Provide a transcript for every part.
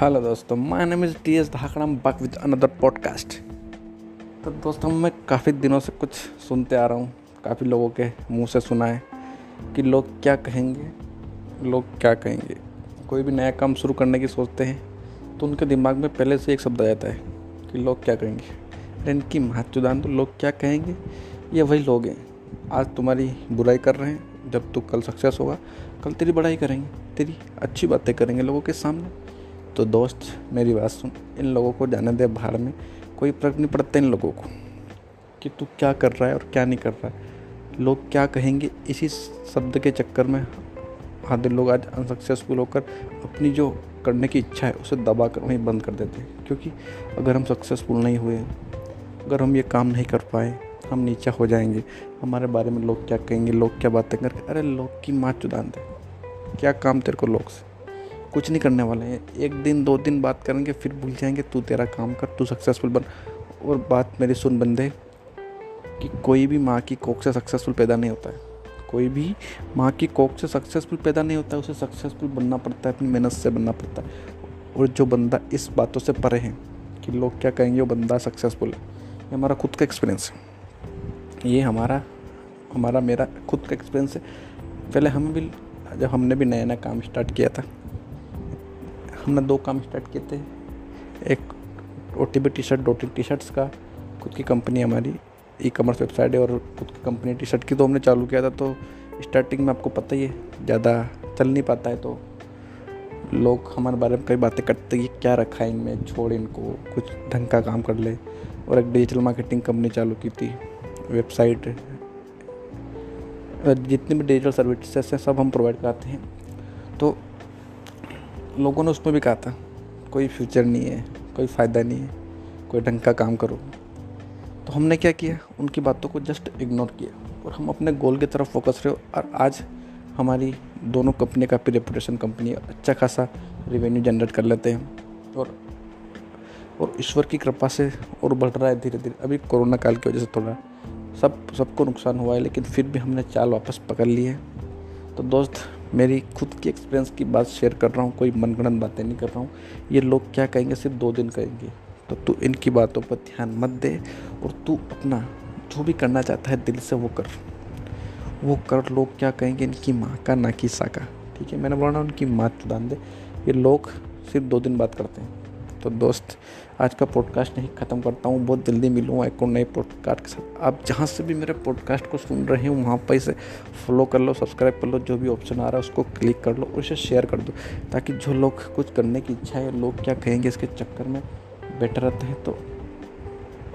Hello दोस्तों, my name is T S Dhakada back with another podcast तो दोस्तों, मैं काफ़ी दिनों से कुछ सुनते आ रहा हूँ, काफ़ी लोगों के मुँह से सुना है कि लोग क्या कहेंगे, लोग क्या कहेंगे। कोई भी नया काम शुरू करने की सोचते हैं तो उनके दिमाग में पहले से एक शब्द आ जाता है कि लोग क्या कहेंगे। अरे इनकी महत्वदान तो लोग क्या कहेंगे, ये वही लोग हैं। आज तुम्हारी बुराई कर रहे हैं, जब तू कल सक्सेस होगा, कल तेरी बड़ाई करेंगे, तेरी अच्छी बातें करेंगे लोगों के सामने। तो दोस्त, मेरी बात सुन। इन लोगों को जाने दे बाहर में। कोई फ़र्क नहीं पड़ता इन लोगों को कि तू क्या कर रहा है और क्या नहीं कर रहा है। लोग क्या कहेंगे इसी शब्द के चक्कर में आधे लोग आज अनसक्सेसफुल होकर अपनी जो करने की इच्छा है, उसे दबा कर वहीं बंद कर देते हैं। क्योंकि अगर हम सक्सेसफुल नहीं हुए, अगर हम ये काम नहीं कर पाए, हम नीचा हो जाएँगे। हमारे बारे में लोग क्या कहेंगे, लोग क्या बातें करेंगे? अरे, लोग की माँ चुदान दे। क्या काम तेरे को लोग से? कुछ नहीं करने वाले हैं। एक दिन, दो दिन बात करेंगे, फिर भूल जाएँगे, तू तेरा काम कर, तू सक्सेसफुल बन। और बात मेरी सुन बंदे, कि कोई भी माँ की कोख से सक्सेसफुल पैदा नहीं होता है। कोई भी माँ की कोख से सक्सेसफुल पैदा नहीं होता है, उसे सक्सेसफुल बनना पड़ता है, अपनी मेहनत से बनना पड़ता है। और जो बंदा इस बातों से परे हैं, कि लोग क्या कहेंगे, वो बंदा सक्सेसफुल है। ये हमारा खुद का एक्सपीरियंस है। ये हमारा हमारा, मेरा खुद का एक्सपीरियंस है। पहले हम भी, जब हमने भी नया नया काम स्टार्ट किया था हमने दो काम स्टार्ट किए थे। एक O T P T shirt दो टी शर्ट्स का। खुद की कंपनी हमारी ई कॉमर्स वेबसाइट है और खुद की कंपनी टी शर्ट की तो हमने चालू किया था तो स्टार्टिंग में आपको पता ही है, ज़्यादा चल नहीं पाता है तो लोग हमारे बारे में कई बातें करते हैं क्या रखा है इनमें, छोड़ इनको, कुछ ढंग का काम कर ले। और एक डिजिटल मार्केटिंग कंपनी चालू की थी वेबसाइट जितनी भी डिजिटल सर्विसेज़ हैं, सब हम प्रोवाइड कराते हैं। तो लोगों ने उसमें भी कहा था, कोई फ्यूचर नहीं है, कोई फ़ायदा नहीं है, कोई ढंग का काम करो। तो हमने क्या किया? उनकी बातों को जस्ट इग्नोर किया और हम अपने गोल की तरफ़ फोकस रहे और आज हमारी दोनों कंपनी का भी रेपुटेशन कंपनी अच्छा खासा रेवेन्यू जनरेट कर लेते हैं और और ईश्वर की कृपा से और बढ़ रहा है धीरे धीरे अभी कोरोना काल की वजह से थोड़ा सब, सबको नुकसान हुआ है, लेकिन फिर भी हमने चाल वापस पकड़ ली है। तो दोस्त मेरी खुद की एक्सपीरियंस की बात शेयर कर रहा हूँ, कोई मनगणन बातें नहीं कर रहा हूँ। ये लोग क्या कहेंगे? सिर्फ़ दो दिन कहेंगे। तो तू इनकी बातों पर ध्यान मत दे और तू अपना जो भी करना चाहता है, दिल से वो कर। वो कर लोग क्या कहेंगे? इनकी माँ का, ना कि सा का ठीक है? मैंने बोला ना, उनकी माँ दान दे। ये लोग सिर्फ़ दो दिन बात करते हैं। तो दोस्त, आज का पॉडकास्ट नहीं ख़त्म करता हूँ, बहुत जल्दी मिलूँगा एक और नए पॉडकास्ट के साथ। आप जहाँ से भी मेरे पॉडकास्ट को सुन रहे हो, वहाँ पर इसे फॉलो कर लो सब्सक्राइब कर लो, जो भी ऑप्शन आ रहा है उसको क्लिक कर लो और इसे शेयर कर दो, ताकि जो लोग कुछ करने की इच्छा है, लोग क्या कहेंगे इसके चक्कर में बेटर रहते हैं तो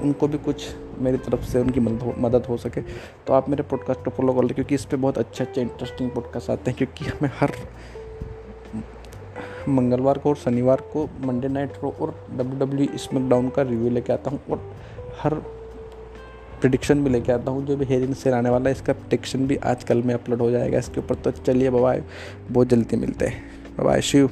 उनको भी कुछ मेरी तरफ़ से उनकी मदद हो सके। तो आप मेरे पॉडकास्ट को फॉलो कर लो, क्योंकि इस पर बहुत अच्छे अच्छे इंटरेस्टिंग पॉडकास्ट आते हैं, क्योंकि हमें हर मंगलवार को और शनिवार को मंडे नाइट रो और डब्ल्यू डब्ल्यू स्मैकडाउन का रिव्यू लेके आता हूँ और हर प्रडिक्शन भी लेके आता हूँ। जो भी हेरिंग से आने वाला है, इसका प्रडिक्शन भी आज कल में अपलोड हो जाएगा। इसके ऊपर तो चलिए बाय बहुत जल्दी मिलते हैं। बाय शिव